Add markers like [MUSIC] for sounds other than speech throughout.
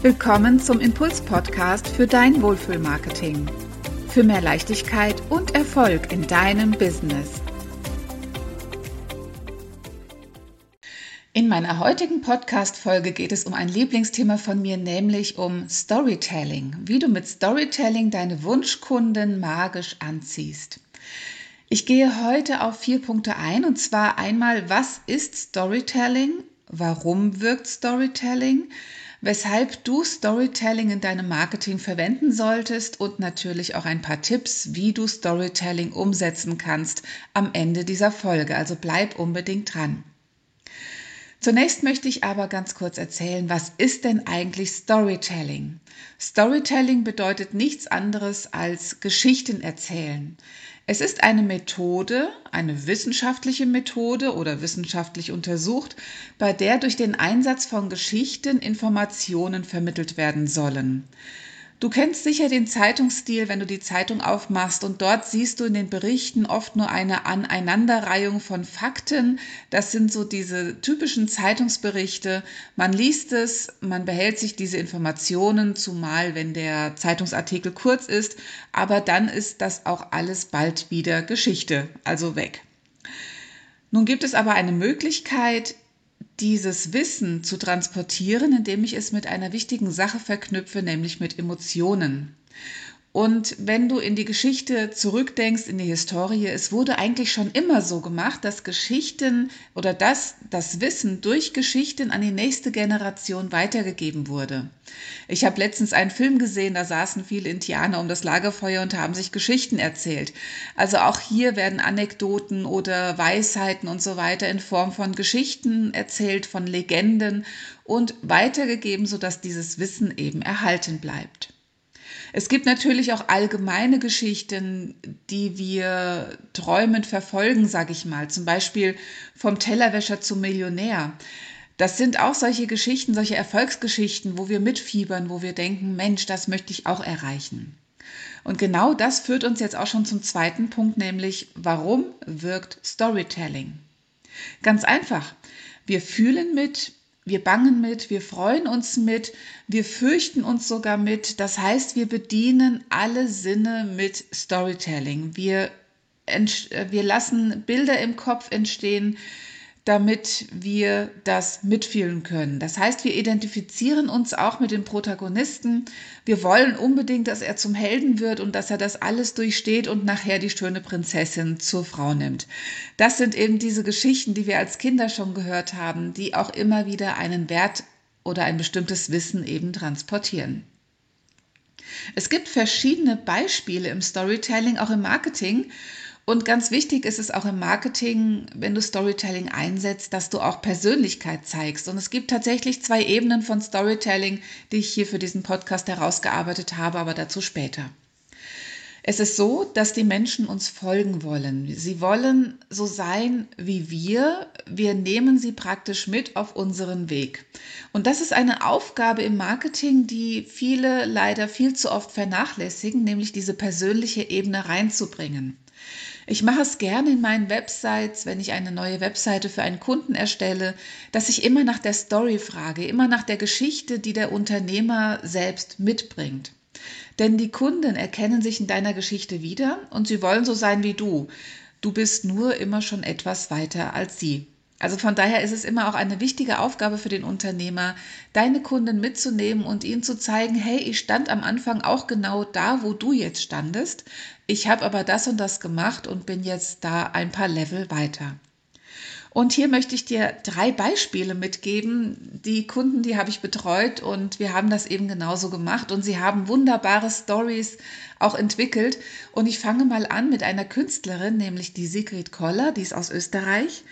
Willkommen zum Impuls-Podcast für dein Wohlfühlmarketing. Für mehr Leichtigkeit und Erfolg in deinem Business. In meiner heutigen Podcast-Folge geht es um ein Lieblingsthema von mir, nämlich um Storytelling. Wie du mit Storytelling deine Wunschkunden magisch anziehst. Ich gehe heute auf vier Punkte ein und zwar einmal, was ist Storytelling? Warum wirkt Storytelling? Weshalb du Storytelling in deinem Marketing verwenden solltest und natürlich auch ein paar Tipps, wie du Storytelling umsetzen kannst am Ende dieser Folge. Also bleib unbedingt dran. Zunächst möchte ich aber ganz kurz erzählen, was ist denn eigentlich Storytelling? Storytelling bedeutet nichts anderes als Geschichten erzählen. Es ist eine Methode, eine wissenschaftliche Methode oder wissenschaftlich untersucht, bei der durch den Einsatz von Geschichten Informationen vermittelt werden sollen. Du kennst sicher den Zeitungsstil, wenn du die Zeitung aufmachst und dort siehst du in den Berichten oft nur eine Aneinanderreihung von Fakten. Das sind so diese typischen Zeitungsberichte. Man liest es, man behält sich diese Informationen, zumal wenn der Zeitungsartikel kurz ist, aber dann ist das auch alles bald wieder Geschichte, also weg. Nun gibt es aber eine Möglichkeit, dieses Wissen zu transportieren, indem ich es mit einer wichtigen Sache verknüpfe, nämlich mit Emotionen. Und wenn du in die Geschichte zurückdenkst, in die Historie, es wurde eigentlich schon immer so gemacht, dass Geschichten oder dass das Wissen durch Geschichten an die nächste Generation weitergegeben wurde. Ich habe letztens einen Film gesehen, da saßen viele Indianer um das Lagerfeuer und haben sich Geschichten erzählt. Also auch hier werden Anekdoten oder Weisheiten und so weiter in Form von Geschichten erzählt, von Legenden und weitergegeben, sodass dieses Wissen eben erhalten bleibt. Es gibt natürlich auch allgemeine Geschichten, die wir träumend verfolgen, sage ich mal. Zum Beispiel vom Tellerwäscher zum Millionär. Das sind auch solche Geschichten, solche Erfolgsgeschichten, wo wir mitfiebern, wo wir denken, Mensch, das möchte ich auch erreichen. Und genau das führt uns jetzt auch schon zum zweiten Punkt, nämlich warum wirkt Storytelling? Ganz einfach. Wir fühlen mit, wir bangen mit, wir freuen uns mit, wir fürchten uns sogar mit. Das heißt, wir bedienen alle Sinne mit Storytelling. Wir, wir lassen Bilder im Kopf entstehen, damit wir das mitfühlen können. Das heißt, wir identifizieren uns auch mit dem Protagonisten. Wir wollen unbedingt, dass er zum Helden wird und dass er das alles durchsteht und nachher die schöne Prinzessin zur Frau nimmt. Das sind eben diese Geschichten, die wir als Kinder schon gehört haben, die auch immer wieder einen Wert oder ein bestimmtes Wissen eben transportieren. Es gibt verschiedene Beispiele im Storytelling, auch im Marketing. Und ganz wichtig ist es auch im Marketing, wenn du Storytelling einsetzt, dass du auch Persönlichkeit zeigst. Und es gibt tatsächlich zwei Ebenen von Storytelling, die ich hier für diesen Podcast herausgearbeitet habe, aber dazu später. Es ist so, dass die Menschen uns folgen wollen. Sie wollen so sein wie wir. Wir nehmen sie praktisch mit auf unseren Weg. Und das ist eine Aufgabe im Marketing, die viele leider viel zu oft vernachlässigen, nämlich diese persönliche Ebene reinzubringen. Ich mache es gerne in meinen Websites, wenn ich eine neue Webseite für einen Kunden erstelle, dass ich immer nach der Story frage, immer nach der Geschichte, die der Unternehmer selbst mitbringt. Denn die Kunden erkennen sich in deiner Geschichte wieder und sie wollen so sein wie du. Du bist nur immer schon etwas weiter als sie. Also von daher ist es immer auch eine wichtige Aufgabe für den Unternehmer, deine Kunden mitzunehmen und ihnen zu zeigen, hey, ich stand am Anfang auch genau da, wo du jetzt standest. Ich habe aber das und das gemacht und bin jetzt da ein paar Level weiter. Und hier möchte ich dir drei Beispiele mitgeben. Die Kunden, die habe ich betreut und wir haben das eben genauso gemacht und sie haben wunderbare Stories auch entwickelt. Und ich fange mal an mit einer Künstlerin, nämlich die Sigrid Koller, die ist aus Österreich.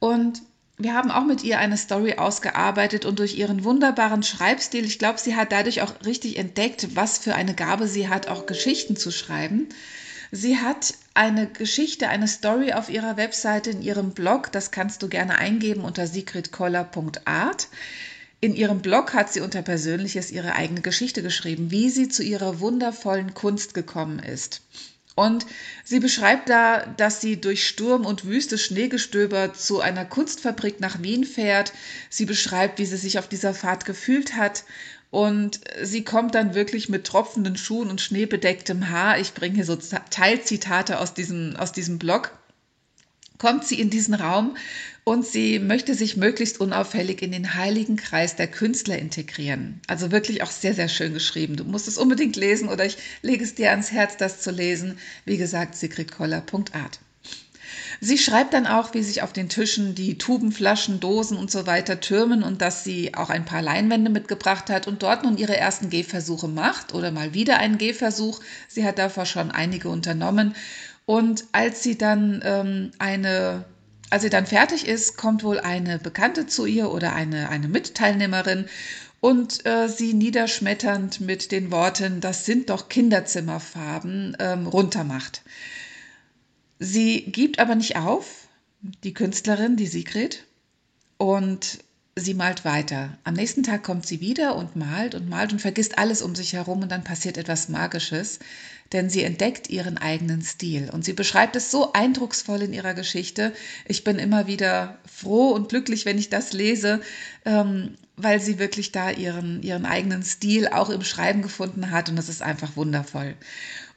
Und wir haben auch mit ihr eine Story ausgearbeitet und durch ihren wunderbaren Schreibstil, ich glaube, sie hat dadurch auch richtig entdeckt, was für eine Gabe sie hat, auch Geschichten zu schreiben. Sie hat eine Geschichte, eine Story auf ihrer Webseite in ihrem Blog, das kannst du gerne eingeben unter sigridkoller.art. In ihrem Blog hat sie unter Persönliches ihre eigene Geschichte geschrieben, wie sie zu ihrer wundervollen Kunst gekommen ist. Und sie beschreibt da, dass sie durch Sturm und Wüste Schneegestöber zu einer Kunstfabrik nach Wien fährt. Sie beschreibt, wie sie sich auf dieser Fahrt gefühlt hat. Und sie kommt dann wirklich mit tropfenden Schuhen und schneebedecktem Haar. Ich bringe hier so Teilzitate aus diesem, aus diesem Blog kommt sie in diesen Raum und sie möchte sich möglichst unauffällig in den heiligen Kreis der Künstler integrieren. Also wirklich auch sehr, sehr schön geschrieben. Du musst es unbedingt lesen oder ich lege es dir ans Herz, das zu lesen. Wie gesagt, sigridkoller.art. Sie schreibt dann auch, wie sich auf den Tischen die Tuben, Flaschen, Dosen und so weiter türmen und dass sie auch ein paar Leinwände mitgebracht hat und dort nun ihre ersten Gehversuche macht oder mal wieder einen Gehversuch. Sie hat davor schon einige unternommen und als sie dann ähm, eine, als sie dann fertig ist, kommt wohl eine Bekannte zu ihr oder eine, eine Mitteilnehmerin und äh, sie niederschmetternd mit den Worten, das sind doch Kinderzimmerfarben, ähm, runtermacht. Sie gibt aber nicht auf, die Künstlerin, die Sigrid, und sie malt weiter. Am nächsten Tag kommt sie wieder und malt und malt und vergisst alles um sich herum und dann passiert etwas Magisches, denn sie entdeckt ihren eigenen Stil und sie beschreibt es so eindrucksvoll in ihrer Geschichte. Ich bin immer wieder froh und glücklich, wenn ich das lese, ähm, weil sie wirklich da ihren, ihren eigenen Stil auch im Schreiben gefunden hat und das ist einfach wundervoll.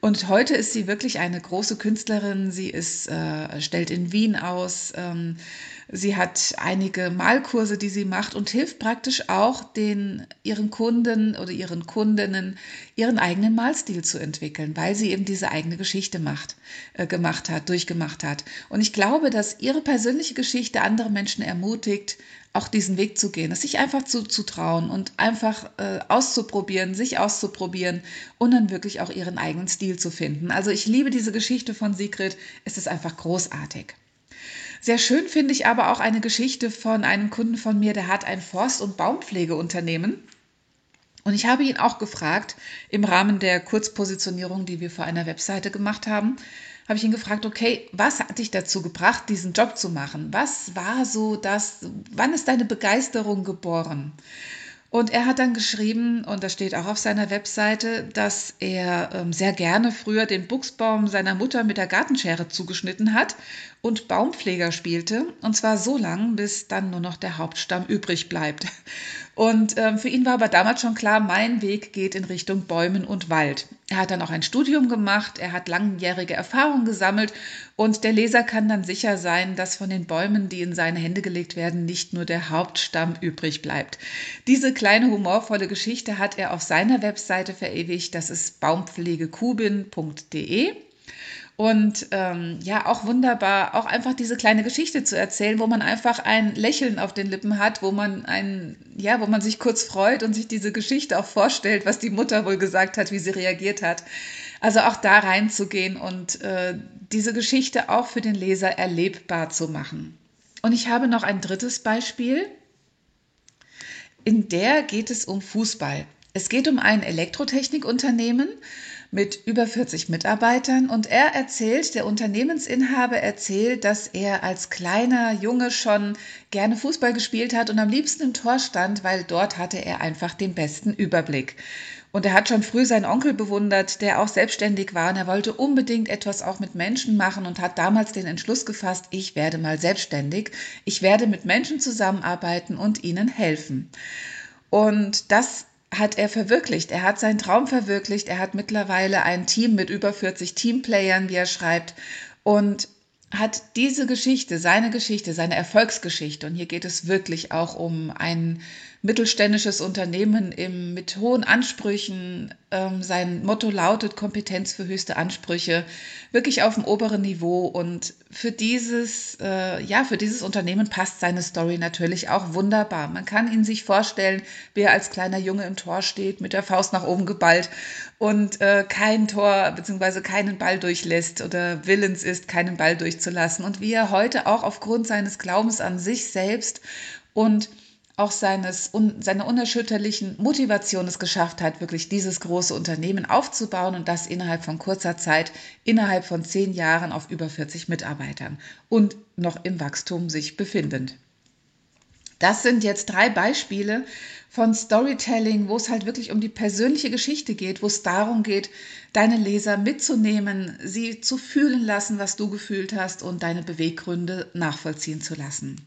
Und heute ist sie wirklich eine große Künstlerin. Sie ist, äh, stellt in Wien aus. Ähm, sie hat einige Malkurse, die sie macht und hilft praktisch auch den, ihren Kunden oder ihren Kundinnen, ihren eigenen Malstil zu entwickeln, weil sie eben diese eigene Geschichte macht, äh, gemacht hat, durchgemacht hat. Und ich glaube, dass ihre persönliche Geschichte andere Menschen ermutigt, auch diesen Weg zu gehen, es sich einfach zu, zu trauen und einfach äh, auszuprobieren, sich auszuprobieren und dann wirklich auch ihren eigenen Stil zu finden. Also ich liebe diese Geschichte von Sigrid, es ist einfach großartig. Sehr schön finde ich aber auch eine Geschichte von einem Kunden von mir, der hat ein Forst- und Baumpflegeunternehmen. Und ich habe ihn auch gefragt, im Rahmen der Kurzpositionierung, die wir vor einer Webseite gemacht haben, habe ich ihn gefragt, okay, was hat dich dazu gebracht, diesen Job zu machen? Was war so das, wann ist deine Begeisterung geboren? Und er hat dann geschrieben, und das steht auch auf seiner Webseite, dass er ähm, sehr gerne früher den Buchsbaum seiner Mutter mit der Gartenschere zugeschnitten hat und Baumpfleger spielte. Und zwar so lang, bis dann nur noch der Hauptstamm übrig bleibt. Und ähm, für ihn war aber damals schon klar, mein Weg geht in Richtung Bäumen und Wald. Er hat dann auch ein Studium gemacht, er hat langjährige Erfahrung gesammelt und der Leser kann dann sicher sein, dass von den Bäumen, die in seine Hände gelegt werden, nicht nur der Hauptstamm übrig bleibt. Diese kleine humorvolle Geschichte hat er auf seiner Webseite verewigt, das ist baumpflegekubin.de. Und ähm, ja, auch wunderbar, auch einfach diese kleine Geschichte zu erzählen, wo man einfach ein Lächeln auf den Lippen hat, wo man ein, ja, wo man sich kurz freut und sich diese Geschichte auch vorstellt, was die Mutter wohl gesagt hat, wie sie reagiert hat. Also auch da reinzugehen und äh, diese Geschichte auch für den Leser erlebbar zu machen. Und ich habe noch ein drittes Beispiel. In der geht es um Fußball. Es geht um ein Elektrotechnikunternehmen mit über 40 Mitarbeitern und er erzählt, der Unternehmensinhaber erzählt, dass er als kleiner Junge schon gerne Fußball gespielt hat und am liebsten im Tor stand, weil dort hatte er einfach den besten Überblick. Und er hat schon früh seinen Onkel bewundert, der auch selbstständig war und er wollte unbedingt etwas auch mit Menschen machen und hat damals den Entschluss gefasst, ich werde mal selbstständig, ich werde mit Menschen zusammenarbeiten und ihnen helfen. Und das hat er verwirklicht. Er hat seinen Traum verwirklicht. Er hat mittlerweile ein Team mit über 40 Teamplayern, wie er schreibt. Und hat diese Geschichte, seine Geschichte, seine Erfolgsgeschichte, und hier geht es wirklich auch um ein mittelständisches Unternehmen im, mit hohen Ansprüchen. Ähm, sein Motto lautet Kompetenz für höchste Ansprüche, wirklich auf dem oberen Niveau. Und für dieses, äh, ja, für dieses Unternehmen passt seine Story natürlich auch wunderbar. Man kann ihn sich vorstellen, wie er als kleiner Junge im Tor steht, mit der Faust nach oben geballt und äh, kein Tor bzw. keinen Ball durchlässt oder willens ist, keinen Ball durchzulassen. Und wie er heute auch aufgrund seines Glaubens an sich selbst und auch seines, un, seiner unerschütterlichen Motivation es geschafft hat, wirklich dieses große Unternehmen aufzubauen und das innerhalb von kurzer Zeit, innerhalb von zehn Jahren auf über 40 Mitarbeitern und noch im Wachstum sich befindend. Das sind jetzt drei Beispiele von Storytelling, wo es halt wirklich um die persönliche Geschichte geht, wo es darum geht, deine Leser mitzunehmen, sie zu fühlen lassen, was du gefühlt hast und deine Beweggründe nachvollziehen zu lassen.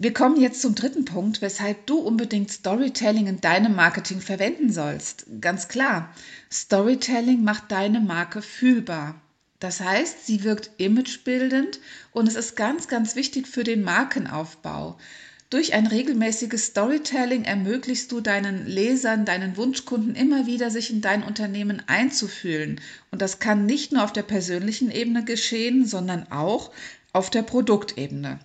Wir kommen jetzt zum dritten Punkt, weshalb du unbedingt Storytelling in deinem Marketing verwenden sollst. Ganz klar, Storytelling macht deine Marke fühlbar. Das heißt, sie wirkt imagebildend und es ist ganz, ganz wichtig für den Markenaufbau. Durch ein regelmäßiges Storytelling ermöglichst du deinen Lesern, deinen Wunschkunden immer wieder, sich in dein Unternehmen einzufühlen. Und das kann nicht nur auf der persönlichen Ebene geschehen, sondern auch auf der Produktebene.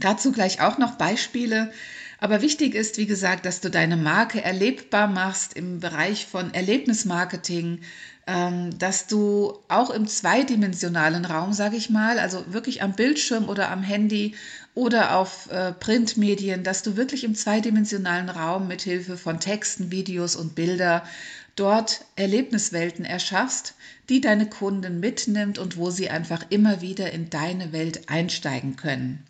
Dazu gleich auch noch Beispiele. Aber wichtig ist, wie gesagt, dass du deine Marke erlebbar machst im Bereich von Erlebnismarketing, ähm, dass du auch im zweidimensionalen Raum, sage ich mal, also wirklich am Bildschirm oder am Handy oder auf äh, Printmedien, dass du wirklich im zweidimensionalen Raum mit Hilfe von Texten, Videos und Bilder dort Erlebniswelten erschaffst, die deine Kunden mitnimmt und wo sie einfach immer wieder in deine Welt einsteigen können.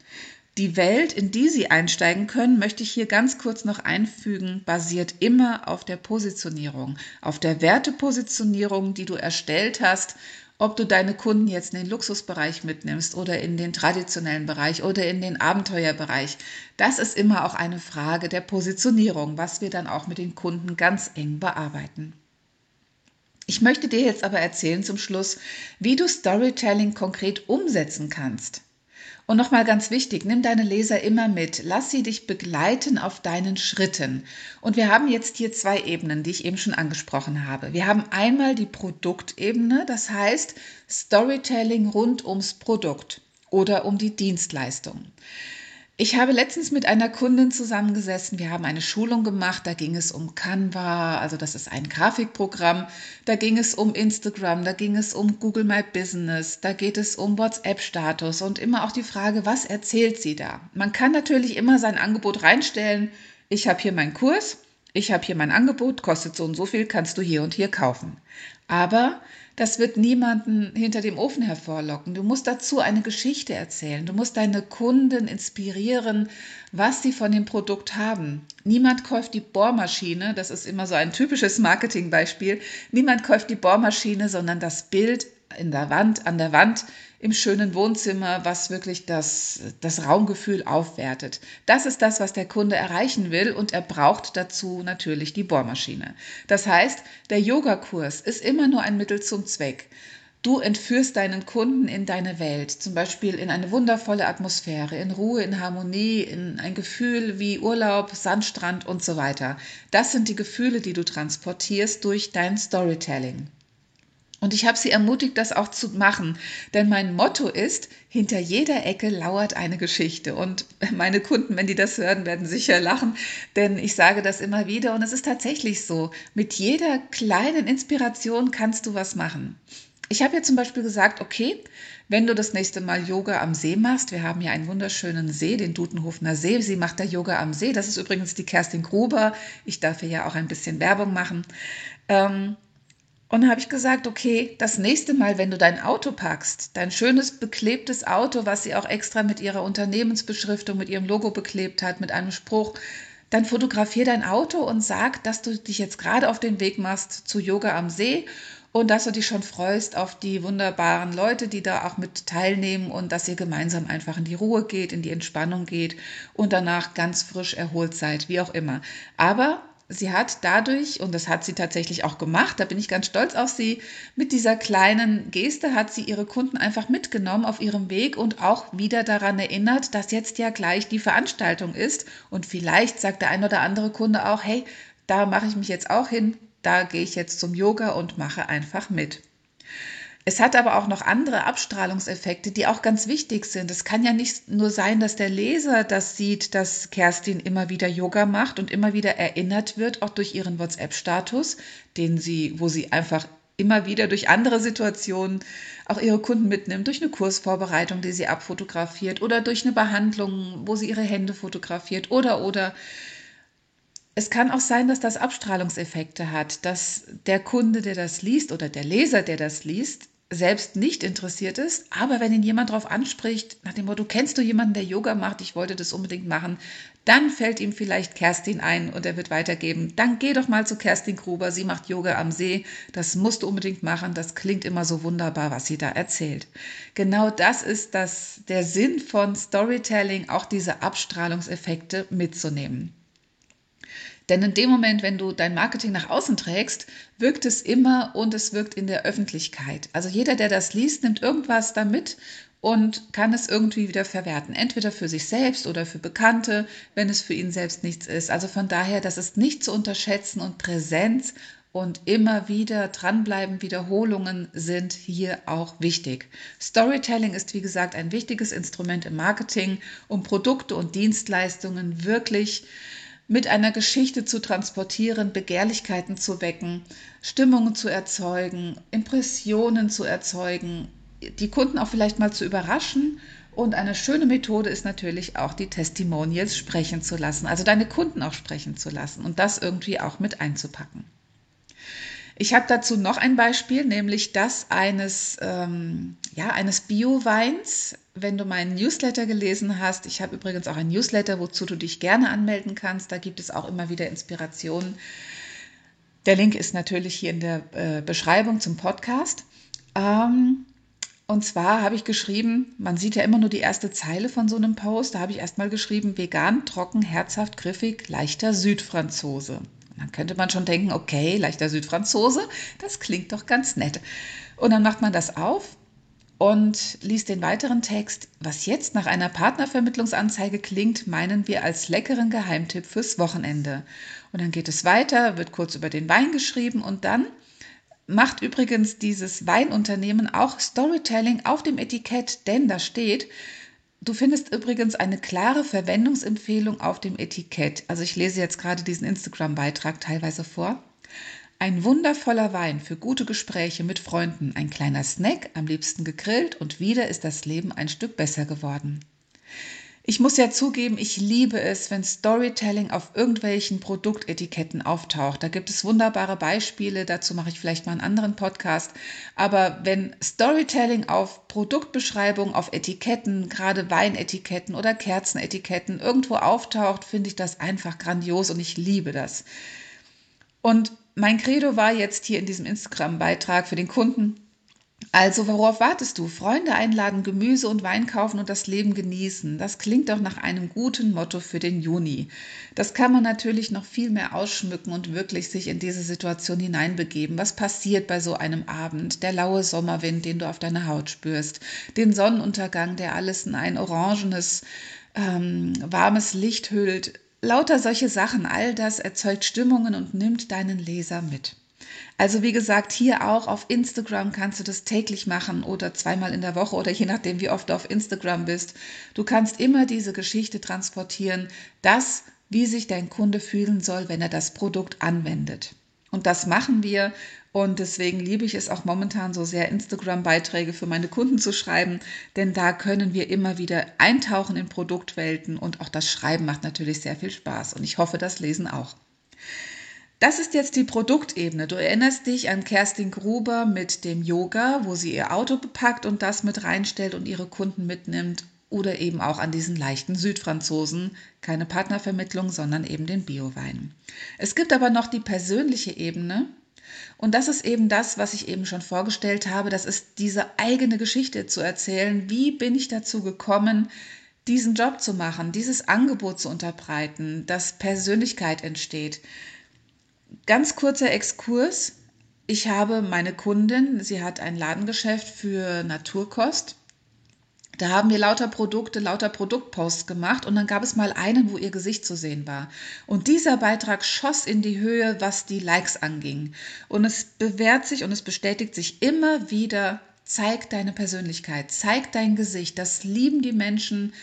Die Welt, in die Sie einsteigen können, möchte ich hier ganz kurz noch einfügen, basiert immer auf der Positionierung, auf der Wertepositionierung, die du erstellt hast, ob du deine Kunden jetzt in den Luxusbereich mitnimmst oder in den traditionellen Bereich oder in den Abenteuerbereich. Das ist immer auch eine Frage der Positionierung, was wir dann auch mit den Kunden ganz eng bearbeiten. Ich möchte dir jetzt aber erzählen zum Schluss, wie du Storytelling konkret umsetzen kannst. Und nochmal ganz wichtig, nimm deine Leser immer mit. Lass sie dich begleiten auf deinen Schritten. Und wir haben jetzt hier zwei Ebenen, die ich eben schon angesprochen habe. Wir haben einmal die Produktebene, das heißt Storytelling rund ums Produkt oder um die Dienstleistung. Ich habe letztens mit einer Kundin zusammengesessen. Wir haben eine Schulung gemacht. Da ging es um Canva, also das ist ein Grafikprogramm. Da ging es um Instagram, da ging es um Google My Business, da geht es um WhatsApp-Status und immer auch die Frage, was erzählt sie da? Man kann natürlich immer sein Angebot reinstellen. Ich habe hier meinen Kurs, ich habe hier mein Angebot, kostet so und so viel, kannst du hier und hier kaufen. Aber das wird niemanden hinter dem Ofen hervorlocken. Du musst dazu eine Geschichte erzählen. Du musst deine Kunden inspirieren, was sie von dem Produkt haben. Niemand kauft die Bohrmaschine, das ist immer so ein typisches Marketingbeispiel. Niemand kauft die Bohrmaschine, sondern das Bild in der Wand, an der Wand im schönen Wohnzimmer, was wirklich das, das Raumgefühl aufwertet. Das ist das, was der Kunde erreichen will und er braucht dazu natürlich die Bohrmaschine. Das heißt, der Yogakurs ist immer nur ein Mittel zum Zweck. Du entführst deinen Kunden in deine Welt, zum Beispiel in eine wundervolle Atmosphäre, in Ruhe, in Harmonie, in ein Gefühl wie Urlaub, Sandstrand und so weiter. Das sind die Gefühle, die du transportierst durch dein Storytelling. Und ich habe sie ermutigt, das auch zu machen. Denn mein Motto ist, hinter jeder Ecke lauert eine Geschichte. Und meine Kunden, wenn die das hören, werden sicher lachen, denn ich sage das immer wieder. Und es ist tatsächlich so, mit jeder kleinen Inspiration kannst du was machen. Ich habe ja zum Beispiel gesagt, okay, wenn du das nächste Mal Yoga am See machst, wir haben ja einen wunderschönen See, den Dutenhofener See, sie macht da Yoga am See, das ist übrigens die Kerstin Gruber, ich darf hier ja auch ein bisschen Werbung machen. Ähm, und habe ich gesagt, okay, das nächste Mal, wenn du dein Auto packst, dein schönes beklebtes Auto, was sie auch extra mit ihrer Unternehmensbeschriftung, mit ihrem Logo beklebt hat, mit einem Spruch, dann fotografier dein Auto und sag, dass du dich jetzt gerade auf den Weg machst zu Yoga am See und dass du dich schon freust auf die wunderbaren Leute, die da auch mit teilnehmen und dass ihr gemeinsam einfach in die Ruhe geht, in die Entspannung geht und danach ganz frisch erholt seid, wie auch immer. Aber sie hat dadurch, und das hat sie tatsächlich auch gemacht, da bin ich ganz stolz auf sie, mit dieser kleinen Geste hat sie ihre Kunden einfach mitgenommen auf ihrem Weg und auch wieder daran erinnert, dass jetzt ja gleich die Veranstaltung ist. Und vielleicht sagt der ein oder andere Kunde auch, hey, da mache ich mich jetzt auch hin, da gehe ich jetzt zum Yoga und mache einfach mit. Es hat aber auch noch andere Abstrahlungseffekte, die auch ganz wichtig sind. Es kann ja nicht nur sein, dass der Leser das sieht, dass Kerstin immer wieder Yoga macht und immer wieder erinnert wird, auch durch ihren WhatsApp-Status, den sie, wo sie einfach immer wieder durch andere Situationen auch ihre Kunden mitnimmt, durch eine Kursvorbereitung, die sie abfotografiert oder durch eine Behandlung, wo sie ihre Hände fotografiert oder oder es kann auch sein, dass das Abstrahlungseffekte hat, dass der Kunde, der das liest oder der Leser, der das liest, selbst nicht interessiert ist, aber wenn ihn jemand darauf anspricht, nach dem Motto, kennst du jemanden, der Yoga macht, ich wollte das unbedingt machen, dann fällt ihm vielleicht Kerstin ein und er wird weitergeben, dann geh doch mal zu Kerstin Gruber, sie macht Yoga am See, das musst du unbedingt machen, das klingt immer so wunderbar, was sie da erzählt. Genau das ist das, der Sinn von Storytelling, auch diese Abstrahlungseffekte mitzunehmen. Denn in dem Moment, wenn du dein Marketing nach außen trägst, wirkt es immer und es wirkt in der Öffentlichkeit. Also jeder, der das liest, nimmt irgendwas damit und kann es irgendwie wieder verwerten. Entweder für sich selbst oder für Bekannte, wenn es für ihn selbst nichts ist. Also von daher, das ist nicht zu unterschätzen und Präsenz und immer wieder dranbleiben, Wiederholungen sind hier auch wichtig. Storytelling ist, wie gesagt, ein wichtiges Instrument im Marketing, um Produkte und Dienstleistungen wirklich mit einer Geschichte zu transportieren, Begehrlichkeiten zu wecken, Stimmungen zu erzeugen, Impressionen zu erzeugen, die Kunden auch vielleicht mal zu überraschen. Und eine schöne Methode ist natürlich auch die Testimonials sprechen zu lassen, also deine Kunden auch sprechen zu lassen und das irgendwie auch mit einzupacken. Ich habe dazu noch ein Beispiel, nämlich das eines, ähm, ja, eines Bio-Weins. Wenn du meinen Newsletter gelesen hast, ich habe übrigens auch ein Newsletter, wozu du dich gerne anmelden kannst. Da gibt es auch immer wieder Inspirationen. Der Link ist natürlich hier in der äh, Beschreibung zum Podcast. Ähm, und zwar habe ich geschrieben, man sieht ja immer nur die erste Zeile von so einem Post. Da habe ich erstmal geschrieben, vegan, trocken, herzhaft, griffig, leichter Südfranzose. Dann könnte man schon denken, okay, leichter Südfranzose, das klingt doch ganz nett. Und dann macht man das auf und liest den weiteren Text. Was jetzt nach einer Partnervermittlungsanzeige klingt, meinen wir als leckeren Geheimtipp fürs Wochenende. Und dann geht es weiter, wird kurz über den Wein geschrieben und dann macht übrigens dieses Weinunternehmen auch Storytelling auf dem Etikett, denn da steht, Du findest übrigens eine klare Verwendungsempfehlung auf dem Etikett. Also ich lese jetzt gerade diesen Instagram-Beitrag teilweise vor. Ein wundervoller Wein für gute Gespräche mit Freunden, ein kleiner Snack, am liebsten gegrillt und wieder ist das Leben ein Stück besser geworden. Ich muss ja zugeben, ich liebe es, wenn Storytelling auf irgendwelchen Produktetiketten auftaucht. Da gibt es wunderbare Beispiele, dazu mache ich vielleicht mal einen anderen Podcast. Aber wenn Storytelling auf Produktbeschreibung, auf Etiketten, gerade Weinetiketten oder Kerzenetiketten irgendwo auftaucht, finde ich das einfach grandios und ich liebe das. Und mein Credo war jetzt hier in diesem Instagram-Beitrag für den Kunden, also, worauf wartest du? Freunde einladen, Gemüse und Wein kaufen und das Leben genießen. Das klingt doch nach einem guten Motto für den Juni. Das kann man natürlich noch viel mehr ausschmücken und wirklich sich in diese Situation hineinbegeben. Was passiert bei so einem Abend? Der laue Sommerwind, den du auf deiner Haut spürst, den Sonnenuntergang, der alles in ein orangenes, ähm, warmes Licht hüllt. Lauter solche Sachen, all das erzeugt Stimmungen und nimmt deinen Leser mit. Also wie gesagt, hier auch auf Instagram kannst du das täglich machen oder zweimal in der Woche oder je nachdem, wie oft du auf Instagram bist. Du kannst immer diese Geschichte transportieren, das, wie sich dein Kunde fühlen soll, wenn er das Produkt anwendet. Und das machen wir und deswegen liebe ich es auch momentan so sehr, Instagram-Beiträge für meine Kunden zu schreiben, denn da können wir immer wieder eintauchen in Produktwelten und auch das Schreiben macht natürlich sehr viel Spaß und ich hoffe, das Lesen auch. Das ist jetzt die Produktebene. Du erinnerst dich an Kerstin Gruber mit dem Yoga, wo sie ihr Auto bepackt und das mit reinstellt und ihre Kunden mitnimmt. Oder eben auch an diesen leichten Südfranzosen. Keine Partnervermittlung, sondern eben den Biowein. Es gibt aber noch die persönliche Ebene. Und das ist eben das, was ich eben schon vorgestellt habe. Das ist diese eigene Geschichte zu erzählen. Wie bin ich dazu gekommen, diesen Job zu machen, dieses Angebot zu unterbreiten, dass Persönlichkeit entsteht Ganz kurzer Exkurs. Ich habe meine Kundin, sie hat ein Ladengeschäft für Naturkost. Da haben wir lauter Produkte, lauter Produktposts gemacht und dann gab es mal einen, wo ihr Gesicht zu sehen war. Und dieser Beitrag schoss in die Höhe, was die Likes anging. Und es bewährt sich und es bestätigt sich immer wieder, zeig deine Persönlichkeit, zeig dein Gesicht. Das lieben die Menschen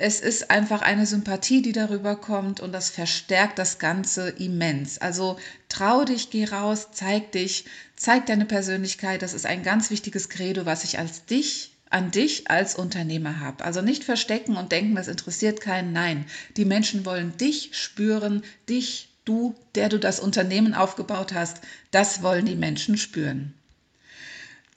es ist einfach eine Sympathie, die darüber kommt und das verstärkt das Ganze immens. Also trau dich, geh raus, zeig dich, zeig deine Persönlichkeit. Das ist ein ganz wichtiges Credo, was ich als dich an dich als Unternehmer habe. Also nicht verstecken und denken, das interessiert keinen. Nein, die Menschen wollen dich spüren, dich, du, der du das Unternehmen aufgebaut hast. Das wollen die Menschen spüren.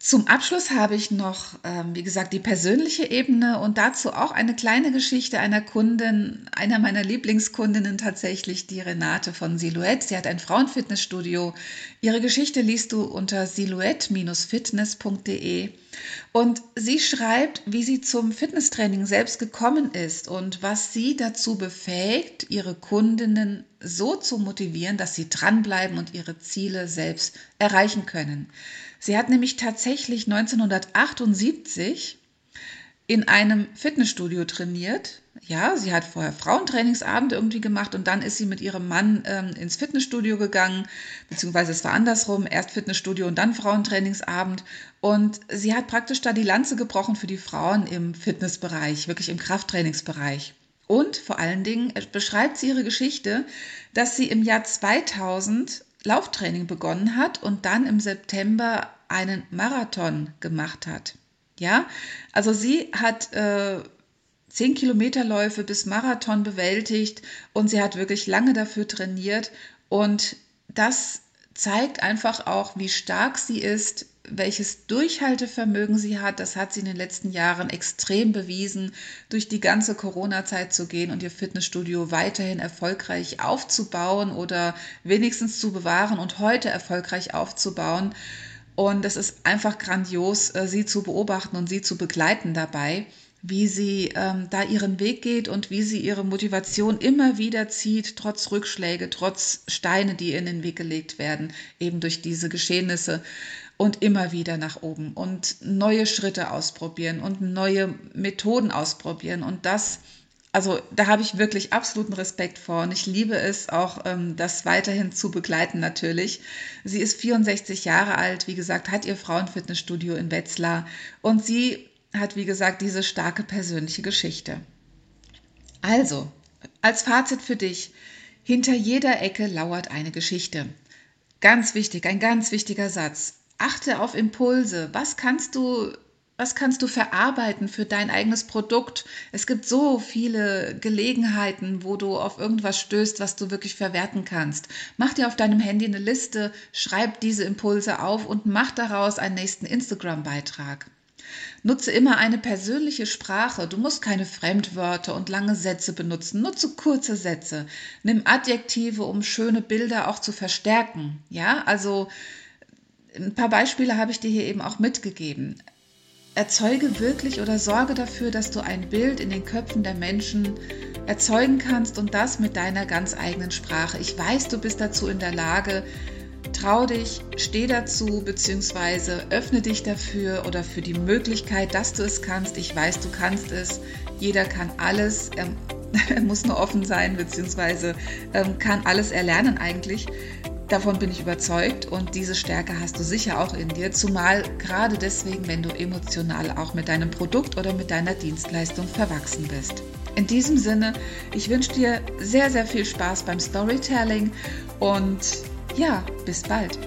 Zum Abschluss habe ich noch, ähm, wie gesagt, die persönliche Ebene und dazu auch eine kleine Geschichte einer Kundin, einer meiner Lieblingskundinnen tatsächlich, die Renate von Silhouette. Sie hat ein Frauenfitnessstudio. Ihre Geschichte liest du unter silhouette-fitness.de und sie schreibt, wie sie zum Fitnesstraining selbst gekommen ist und was sie dazu befähigt, ihre Kundinnen so zu motivieren, dass sie dranbleiben und ihre Ziele selbst erreichen können. Sie hat nämlich tatsächlich 1978 in einem Fitnessstudio trainiert. Ja, sie hat vorher Frauentrainingsabend irgendwie gemacht und dann ist sie mit ihrem Mann ähm, ins Fitnessstudio gegangen, beziehungsweise es war andersrum, erst Fitnessstudio und dann Frauentrainingsabend. Und sie hat praktisch da die Lanze gebrochen für die Frauen im Fitnessbereich, wirklich im Krafttrainingsbereich. Und vor allen Dingen beschreibt sie ihre Geschichte, dass sie im Jahr 2000 Lauftraining begonnen hat und dann im September einen Marathon gemacht hat. Ja, also sie hat äh, 10 Kilometerläufe bis Marathon bewältigt und sie hat wirklich lange dafür trainiert und das zeigt einfach auch, wie stark sie ist, welches Durchhaltevermögen sie hat. Das hat sie in den letzten Jahren extrem bewiesen, durch die ganze Corona-Zeit zu gehen und ihr Fitnessstudio weiterhin erfolgreich aufzubauen oder wenigstens zu bewahren und heute erfolgreich aufzubauen. Und es ist einfach grandios, äh, sie zu beobachten und sie zu begleiten dabei wie sie ähm, da ihren Weg geht und wie sie ihre Motivation immer wieder zieht, trotz Rückschläge, trotz Steine, die in den Weg gelegt werden, eben durch diese Geschehnisse und immer wieder nach oben und neue Schritte ausprobieren und neue Methoden ausprobieren und das also da habe ich wirklich absoluten Respekt vor und ich liebe es auch, ähm, das weiterhin zu begleiten natürlich. Sie ist 64 Jahre alt, wie gesagt, hat ihr Frauenfitnessstudio in Wetzlar und sie hat, wie gesagt, diese starke persönliche Geschichte. Also, als Fazit für dich, hinter jeder Ecke lauert eine Geschichte. Ganz wichtig, ein ganz wichtiger Satz. Achte auf Impulse. Was kannst du was kannst du verarbeiten für dein eigenes Produkt? Es gibt so viele Gelegenheiten, wo du auf irgendwas stößt, was du wirklich verwerten kannst. Mach dir auf deinem Handy eine Liste, schreib diese Impulse auf und mach daraus einen nächsten Instagram-Beitrag. Nutze immer eine persönliche Sprache. Du musst keine Fremdwörter und lange Sätze benutzen. Nutze kurze Sätze. Nimm Adjektive, um schöne Bilder auch zu verstärken. Ja, also ein paar Beispiele habe ich dir hier eben auch mitgegeben. Erzeuge wirklich oder sorge dafür, dass du ein Bild in den Köpfen der Menschen erzeugen kannst und das mit deiner ganz eigenen Sprache. Ich weiß, du bist dazu in der Lage. Trau dich, steh dazu, beziehungsweise öffne dich dafür oder für die Möglichkeit, dass du es kannst. Ich weiß, du kannst es. Jeder kann alles. [LAUGHS] Er, muss nur offen sein, beziehungsweise ähm, kann alles erlernen eigentlich. Davon bin ich überzeugt und diese Stärke hast du sicher auch in dir, zumal gerade deswegen, wenn du emotional auch mit deinem Produkt oder mit deiner Dienstleistung verwachsen bist. In diesem Sinne, ich wünsche dir sehr, sehr viel Spaß beim Storytelling und ja, bis bald.